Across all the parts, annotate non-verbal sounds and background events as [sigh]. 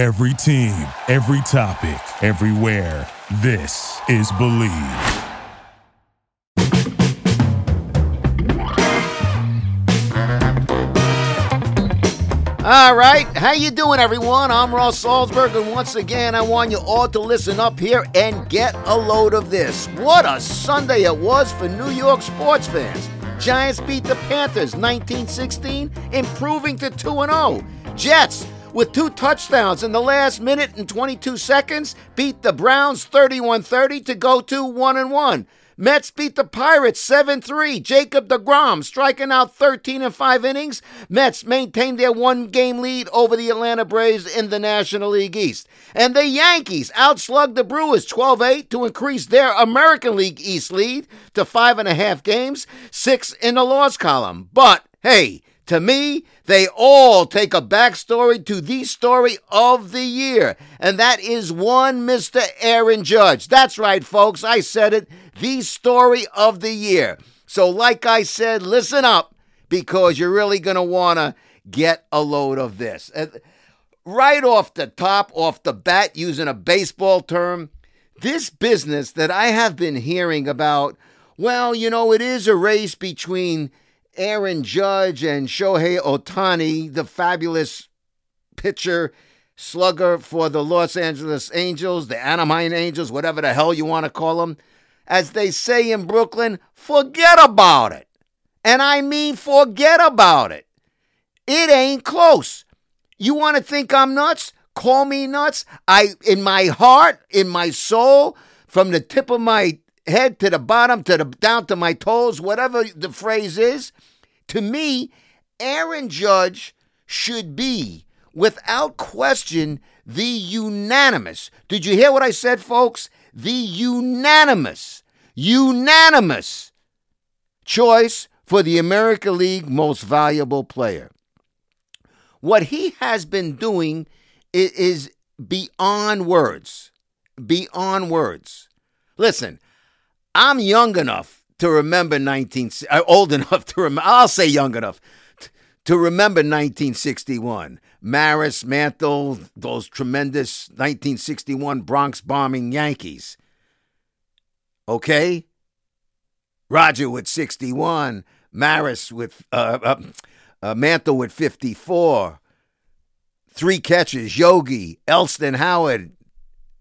Every team, every topic, everywhere. This is Bleav. All right, how you doing, everyone? I'm Russ Salzberg, and once again, I want you all to listen up here and get a load of this. What a Sunday it was for New York sports fans! Giants beat the Panthers 1916, improving to 2 0. Jets with two touchdowns in the last minute and 22 seconds beat the Browns 31-30 to go to 1 1. Mets beat the Pirates 7 3. Jacob DeGrom striking out 13 in five innings. Mets maintained their one game lead over the Atlanta Braves in the National League East. And the Yankees outslugged the Brewers 12 8 to increase their American League East lead to five and a half games, six in the loss column. But hey, to me, they all take a backstory to the story of the year, and that is one Mr. Aaron Judge. That's right, folks, I said it, the story of the year. So, like I said, listen up because you're really going to want to get a load of this. Uh, right off the top, off the bat, using a baseball term, this business that I have been hearing about, well, you know, it is a race between Aaron Judge and Shohei Ohtani, the fabulous pitcher, slugger for the Los Angeles Angels, the Anaheim Angels, whatever the hell you want to call them. As they say in Brooklyn, forget about it. And I mean, forget about it. It ain't close. You want to think I'm nuts? Call me nuts. I, in my heart, in my soul, from the tip of my head to the bottom to the down to my toes, whatever the phrase is, to me, Aaron Judge should be, without question, the unanimous. Did you hear what I said, folks? The unanimous, unanimous choice for the American League most valuable player. What he has been doing is beyond words. Beyond words. Listen, I'm young enough to remember 19 uh, old enough to remember I'll say young enough t- to remember 1961 Maris Mantle those tremendous 1961 Bronx bombing Yankees. Okay? Roger with 61 Maris with uh, uh, uh, Mantle with 54 three catches Yogi Elston Howard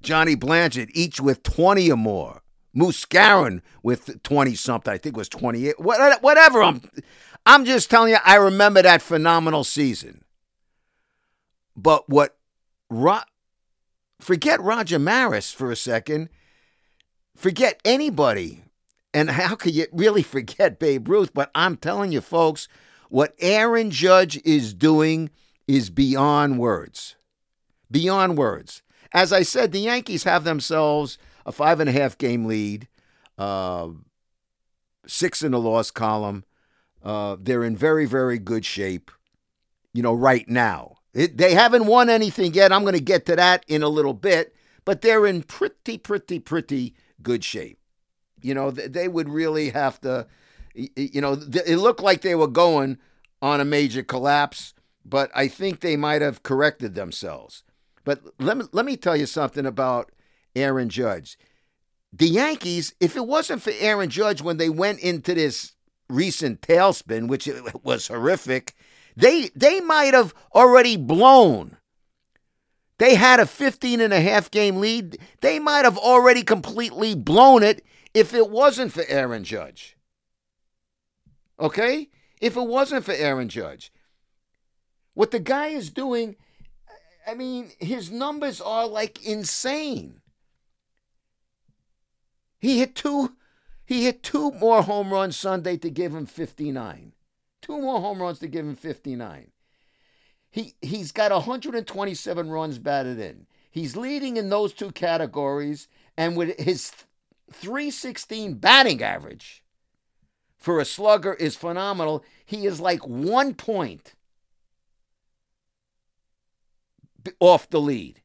Johnny Blanchard each with 20 or more Skowron with 20 something. I think was 28. Whatever. I'm, I'm just telling you, I remember that phenomenal season. But what, Ro, forget Roger Maris for a second. Forget anybody. And how could you really forget Babe Ruth? But I'm telling you, folks, what Aaron Judge is doing is beyond words. Beyond words. As I said, the Yankees have themselves a five and a half game lead, uh, six in the loss column. Uh, they're in very, very good shape, you know, right now. It, they haven't won anything yet. I'm going to get to that in a little bit, but they're in pretty, pretty, pretty good shape. You know, they would really have to, you know, it looked like they were going on a major collapse, but I think they might have corrected themselves. But let me, let me tell you something about Aaron Judge. The Yankees, if it wasn't for Aaron Judge when they went into this recent tailspin, which [laughs] was horrific, they they might have already blown. They had a 15 and a half game lead. They might have already completely blown it if it wasn't for Aaron Judge. Okay? If it wasn't for Aaron Judge. What the guy is doing, I mean, his numbers are like insane. He hit two. He hit two more home runs Sunday to give him 59. Two more home runs to give him 59. He he's got 127 runs batted in. He's leading in those two categories, and with his 316 batting average for a slugger is phenomenal. He is like one point off the lead.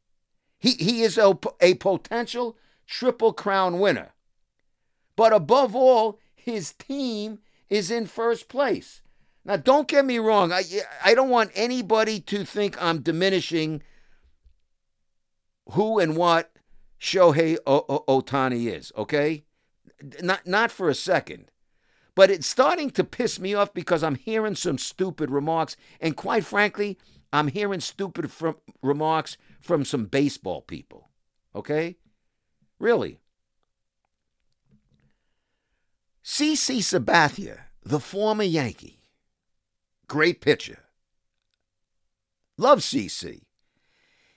He he is a, a potential triple crown winner. But above all, his team is in first place. Now, don't get me wrong. I, I don't want anybody to think I'm diminishing who and what Shohei Ohtani is, okay? Not not for a second. But it's starting to piss me off because I'm hearing some stupid remarks and quite frankly, I'm hearing stupid from, remarks from some baseball people. Okay? Really. CC Sabathia, the former Yankee, great pitcher. Love CC.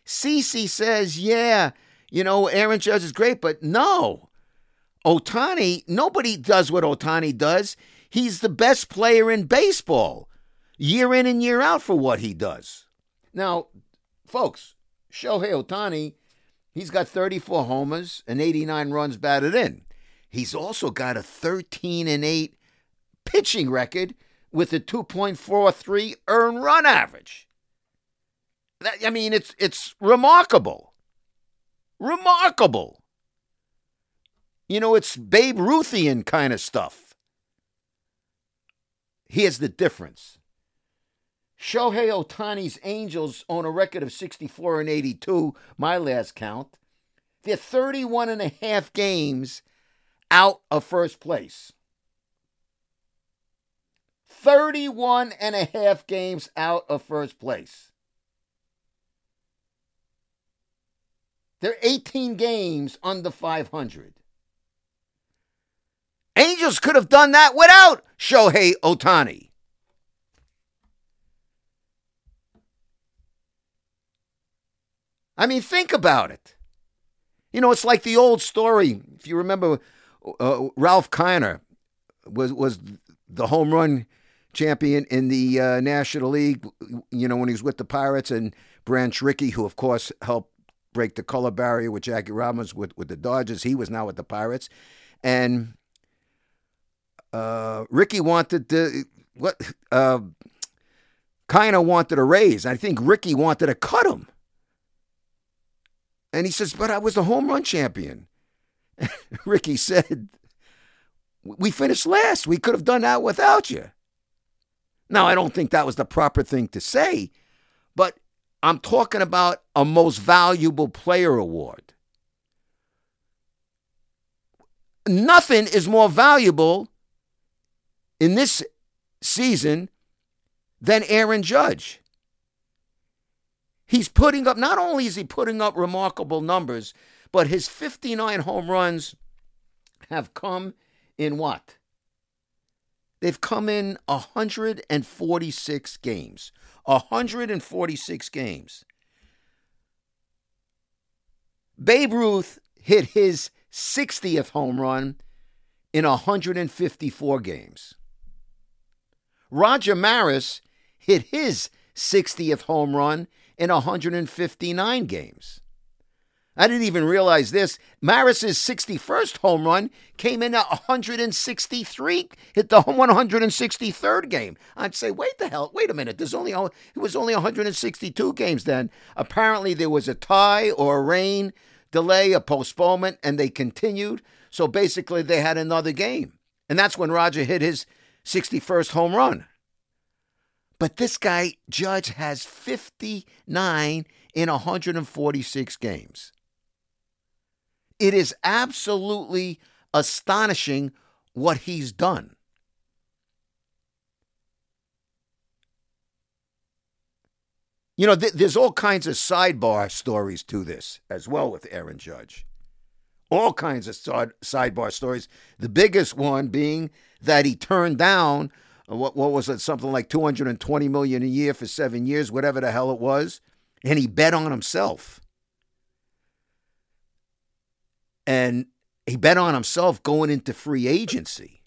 CC says, yeah, you know, Aaron Judge is great, but no. Ohtani, nobody does what Ohtani does. He's the best player in baseball, year in and year out for what he does. Now, folks, Shohei Ohtani, he's got 34 homers and 89 runs batted in. He's also got a 13 and 8 pitching record with a 2.43 earned run average. That, I mean, it's it's remarkable. Remarkable. You know, it's Babe Ruthian kind of stuff. Here's the difference. Shohei Ohtani's Angels own a record of 64 and 82, my last count. They're 31 and a half games out of first place. 31 and a half games out of first place. They're 18 games under 500. Angels could have done that without Shohei Ohtani. I mean, think about it. You know, it's like the old story. If you remember, uh, Ralph Kiner was was the home run champion in the uh, National League. You know, when he was with the Pirates, and Branch Rickey, who of course helped break the color barrier with Jackie Robinson with with the Dodgers. He was now with the Pirates, and uh, Rickey wanted to what uh, Kiner wanted a raise. I think Rickey wanted to cut him. And he says, But I was the home run champion. [laughs] Rickey said, We finished last. We could have done that without you. Now, I don't think that was the proper thing to say, but I'm talking about a most valuable player award. Nothing is more valuable in this season than Aaron Judge. He's putting up, not only is he putting up remarkable numbers, but his 59 home runs have come in what? They've come in 146 games. 146 games. Babe Ruth hit his 60th home run in 154 games. Roger Maris hit his 60th home run in 159 games. I didn't even realize this. Maris's 61st home run came in at 163, hit the 163rd game. I'd say, wait the hell, wait a minute. There's only it was only 162 games then. Apparently there was a tie or a rain delay, a postponement, and they continued. So basically they had another game. And that's when Roger hit his 61st home run. But this guy, Judge, has 59 in 146 games. It is absolutely astonishing what he's done. You know, th- there's all kinds of sidebar stories to this as well with Aaron Judge. All kinds of side- sidebar stories. The biggest one being that he turned down what what was it something like 220 million a year for 7 years whatever the hell it was and he bet on himself and he bet on himself going into free agency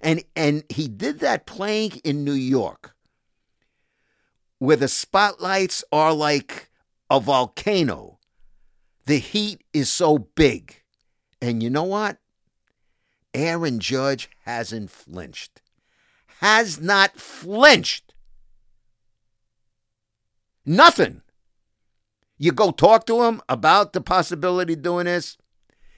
and and he did that playing in New York where the spotlights are like a volcano the heat is so big and you know what Aaron Judge hasn't flinched. Has not flinched. Nothing. You go talk to him about the possibility of doing this.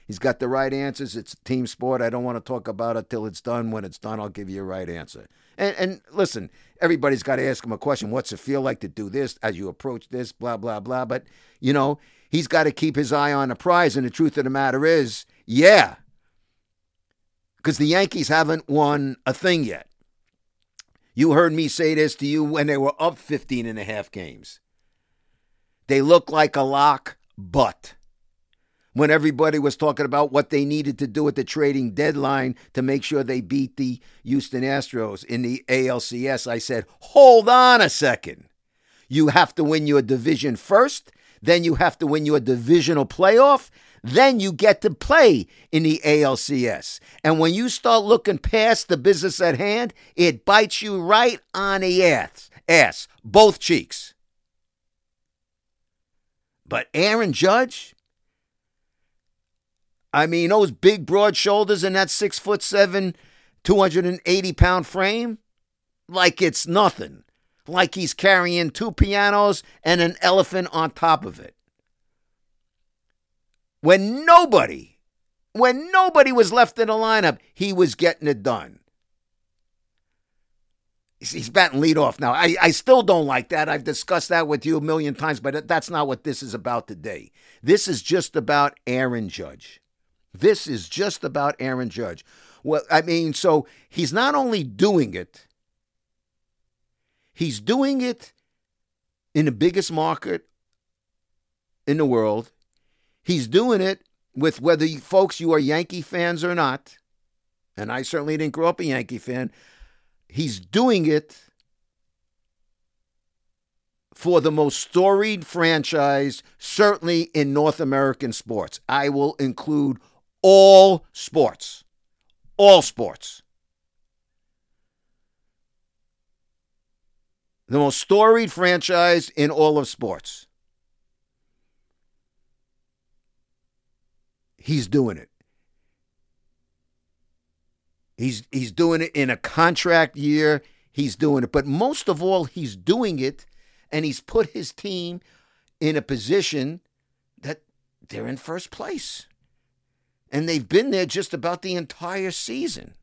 He's got the right answers. It's a team sport. I don't want to talk about it till it's done. When it's done, I'll give you a right answer. And, and listen, everybody's got to ask him a question. What's it feel like to do this as you approach this? Blah, blah, blah. But, you know, he's got to keep his eye on the prize. And the truth of the matter is, yeah, because the Yankees haven't won a thing yet. You heard me say this to you when they were up 15 and a half games. They look like a lock, but when everybody was talking about what they needed to do at the trading deadline to make sure they beat the Houston Astros in the ALCS, I said, hold on a second. You have to win your division first, then you have to win your divisional playoff, then you get to play in the ALCS. And when you start looking past the business at hand, it bites you right on the ass, ass both cheeks. But Aaron Judge, I mean, those big, broad shoulders and that six foot seven, 280 pound frame, like it's nothing. Like he's carrying two pianos and an elephant on top of it. When nobody, when nobody was left in the lineup, he was getting it done. He's batting leadoff now. I, I still don't like that. I've discussed that with you a million times, but that's not what this is about today. This is just about Aaron Judge. This is just about Aaron Judge. Well, I mean, so he's not only doing it, he's doing it in the biggest market in the world. He's doing it with whether you, folks you are Yankee fans or not. And I certainly didn't grow up a Yankee fan. He's doing it for the most storied franchise, certainly in North American sports. I will include all sports. All sports. The most storied franchise in all of sports. He's doing it. He's he's doing it in a contract year. He's doing it, but most of all, he's doing it, and he's put his team in a position that they're in first place, and they've been there just about the entire season.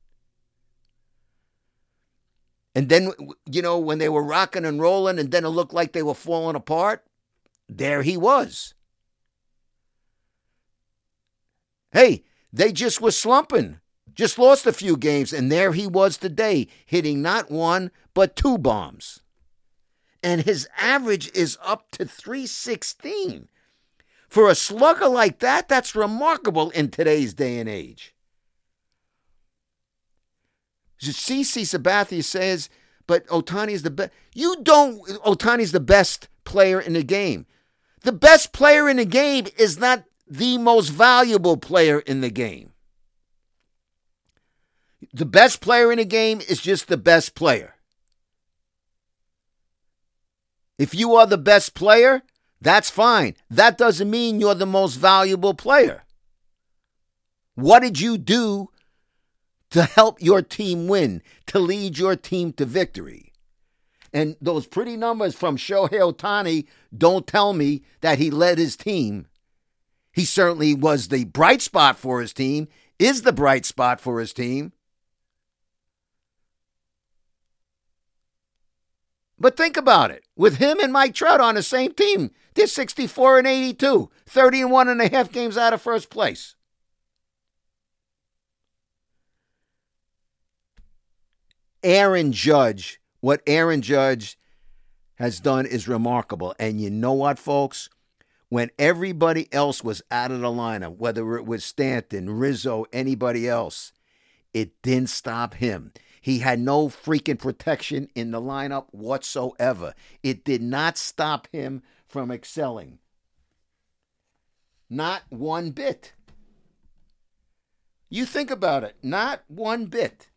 And then, you know, when they were rocking and rolling, and then it looked like they were falling apart, there he was. Hey, they just were slumping. Just lost a few games, and there he was today, hitting not one, but two bombs. And his average is up to 316. For a slugger like that, that's remarkable in today's day and age. CC Sabathia says, but Ohtani is the best. You don't, Ohtani's the best player in the game. The best player in the game is not the most valuable player in the game. The best player in a game is just the best player. If you are the best player, that's fine. That doesn't mean you're the most valuable player. What did you do to help your team win, to lead your team to victory? And those pretty numbers from Shohei Ohtani don't tell me that he led his team. He certainly was the bright spot for his team, is the bright spot for his team. But think about it. With him and Mike Trout on the same team, they're 64 and 82, 30 and one and a half games out of first place. Aaron Judge, what Aaron Judge has done is remarkable. And you know what, folks? When everybody else was out of the lineup, whether it was Stanton, Rizzo, anybody else, it didn't stop him. He had no freaking protection in the lineup whatsoever. It did not stop him from excelling. Not one bit. You think about it, not one bit.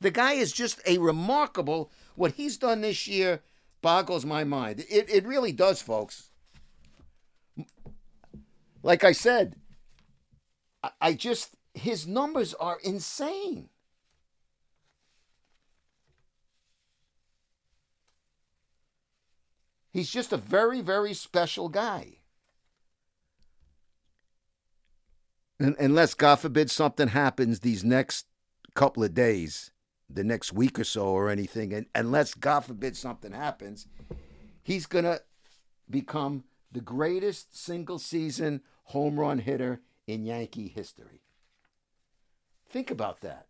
The guy is just a remarkable, what he's done this year boggles my mind. It, it really does, folks. Like I said, I, I just, his numbers are insane. He's just a very, very special guy. unless, God forbid, something happens these next couple of days, the next week or so, or anything, and unless, God forbid, something happens, he's going to become the greatest single season home run hitter in Yankee history. Think about that.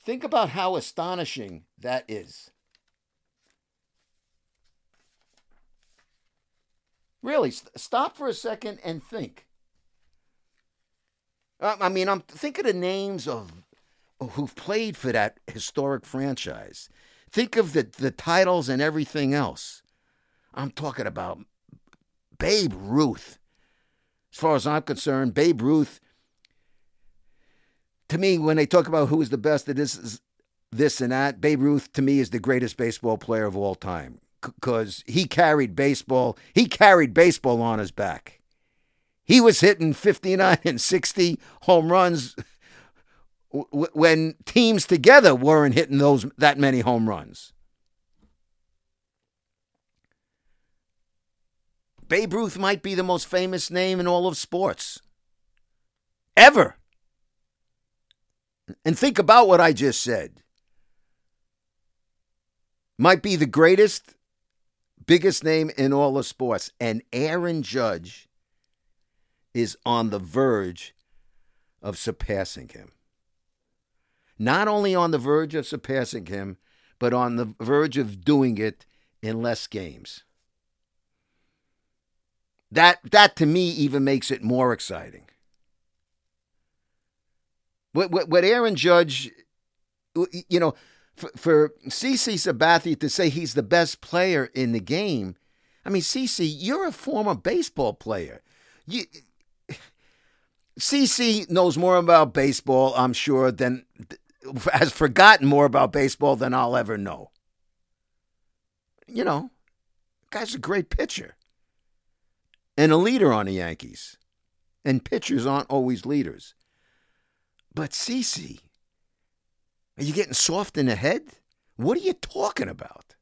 Think about how astonishing that is. Really, stop for a second and think. Uh, I mean, I'm think of the names of who've played for that historic franchise. Think of the the titles and everything else. I'm talking about Babe Ruth. As far as I'm concerned, Babe Ruth. To me, when they talk about who is the best at this, this and that, Babe Ruth to me is the greatest baseball player of all time because he carried baseball. He carried baseball on his back. He was hitting 59 and 60 home runs when teams together weren't hitting those that many home runs. Babe Ruth might be the most famous name in all of sports. Ever. And think about what I just said. Might be the greatest, biggest name in all of sports. And Aaron Judge is on the verge of surpassing him. Not only on the verge of surpassing him, but on the verge of doing it in less games. That that to me even makes it more exciting. What what, what Aaron Judge, you know, for, for CC Sabathia to say he's the best player in the game, I mean, CC, you're a former baseball player. You CC knows more about baseball, I'm sure, than has forgotten more about baseball than I'll ever know. You know, guy's a great pitcher and a leader on the Yankees. And pitchers aren't always leaders. But CC, are you getting soft in the head? What are you talking about?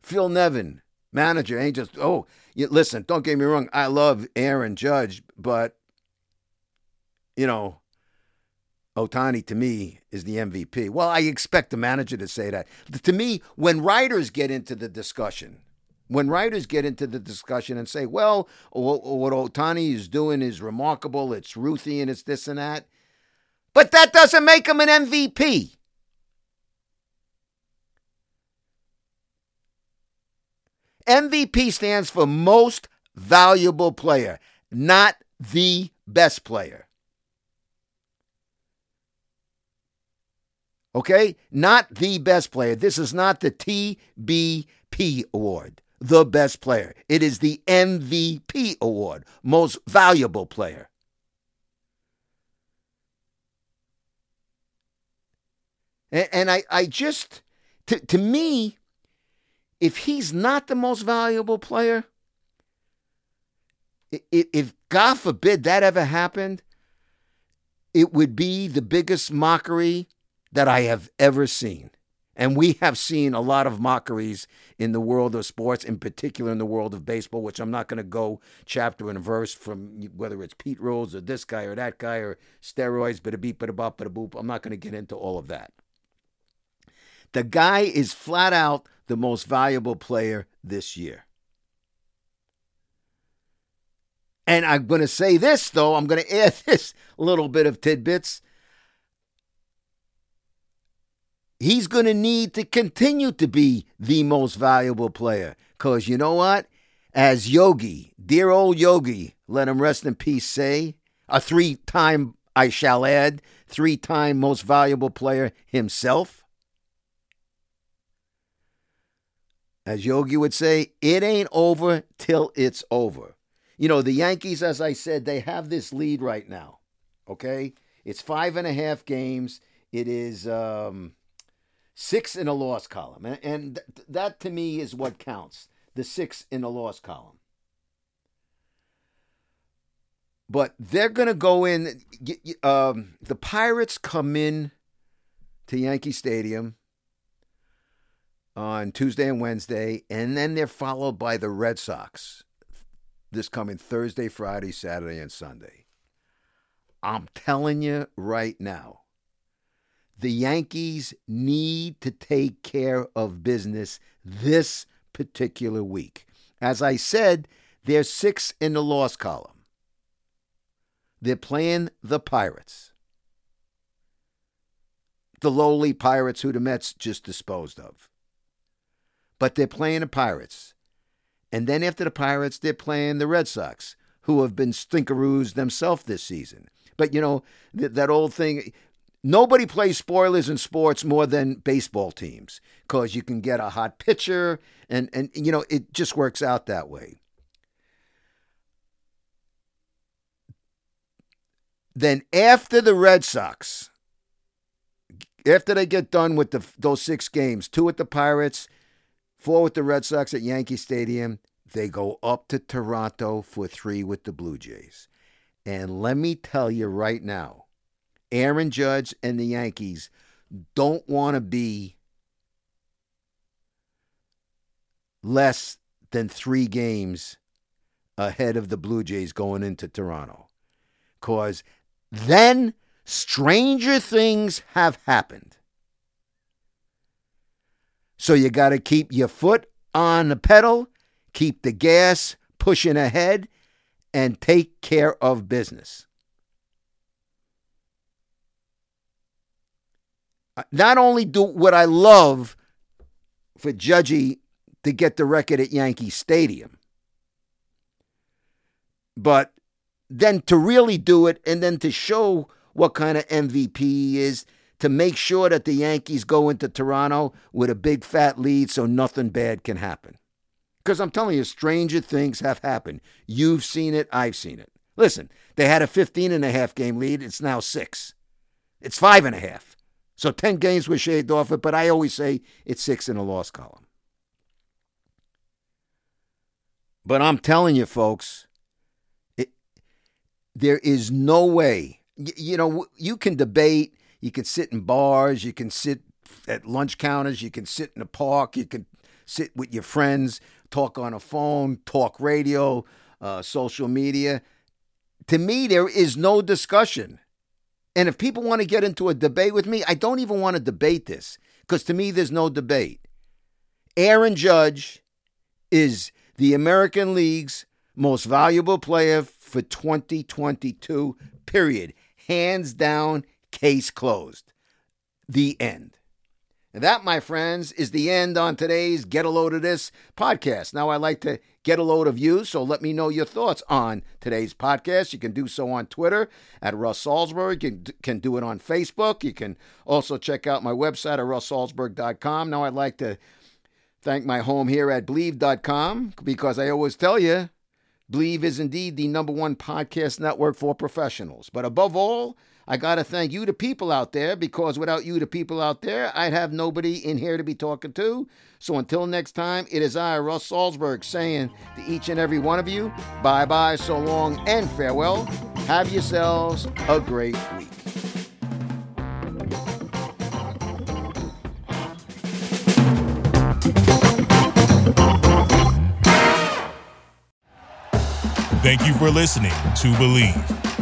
Phil Nevin, manager ain't just oh you, listen don't get me wrong i love aaron judge but you know Ohtani to me is the MVP. Well, I expect the manager to say that. To me, when writers get into the discussion, when writers get into the discussion and say, well, what Ohtani is doing is remarkable, it's Ruthian it's this and that, but that doesn't make him an MVP. MVP stands for most valuable player, not the best player. Okay? Not the best player. This is not the TBP award, the best player. It is the MVP award, most valuable player. And, and I, I just, to, to me, if he's not the most valuable player, if God forbid that ever happened, it would be the biggest mockery that I have ever seen. And we have seen a lot of mockeries in the world of sports, in particular in the world of baseball, which I'm not going to go chapter and verse from whether it's Pete Rose or this guy or that guy or steroids, but a beep, but a bop, but a boop. I'm not going to get into all of that. The guy is flat out the most valuable player this year. And I'm going to say this, though, I'm going to add this little bit of tidbits. He's going to need to continue to be the most valuable player. Because you know what? As Yogi, dear old Yogi, let him rest in peace, say, a three time, I shall add, three time most valuable player himself. As Yogi would say, it ain't over till it's over. You know, the Yankees, as I said, they have this lead right now. Okay? It's five and a half games. It is um, six in a loss column. And, and th- that to me is what counts the six in a loss column. But they're going to go in. Um, the Pirates come in to Yankee Stadium on Tuesday and Wednesday, and then they're followed by the Red Sox this coming Thursday, Friday, Saturday, and Sunday. I'm telling you right now, the Yankees need to take care of business this particular week. As I said, they're six in the loss column. They're playing the Pirates. The lowly Pirates who the Mets just disposed of. But they're playing the Pirates. And then after the Pirates, they're playing the Red Sox, who have been stinkeroos themselves this season. But, you know, th- that old thing nobody plays spoilers in sports more than baseball teams because you can get a hot pitcher and, and, you know, it just works out that way. Then after the Red Sox, after they get done with the, those six games, two with the Pirates, four with the Red Sox at Yankee Stadium, they go up to Toronto for three with the Blue Jays. And let me tell you right now, Aaron Judge and the Yankees don't want to be less than three games ahead of the Blue Jays going into Toronto. Because then stranger things have happened. So you got to keep your foot on the pedal, keep the gas pushing ahead, and take care of business. Uh, not only do what I love for Judgy to get the record at Yankee Stadium, but then to really do it and then to show what kind of MVP he is to make sure that the Yankees go into Toronto with a big fat lead so nothing bad can happen. Because I'm telling you, stranger things have happened. You've seen it, I've seen it. Listen, they had a 15 and a half game lead. It's now six. It's five and a half. So 10 games were shaved off it, but I always say it's six in a loss column. But I'm telling you, folks, it, there is no way. You, you know, you can debate you can sit in bars, you can sit at lunch counters, you can sit in the park, you can sit with your friends, talk on a phone, talk radio, uh, social media. To me, there is no discussion. And if people want to get into a debate with me, I don't even want to debate this because to me, there's no debate. Aaron Judge is the American League's most valuable player for 2022, period. Hands down, Case closed. The end. And that, my friends, is the end on today's Get a Load of This podcast. Now, I like to get a load of you, so let me know your thoughts on today's podcast. You can do so on Twitter at Russ Salzberg. You can do it on Facebook. You can also check out my website at russsalzberg.com. Now, I'd like to thank my home here at Bleav.com because I always tell you, Bleav is indeed the number one podcast network for professionals. But above all, I got to thank you, the people out there, because without you, the people out there, I'd have nobody in here to be talking to. So until next time, it is I, Russ Salzberg, saying to each and every one of you, bye bye, so long, and farewell. Have yourselves a great week. Thank you for listening to Bleav.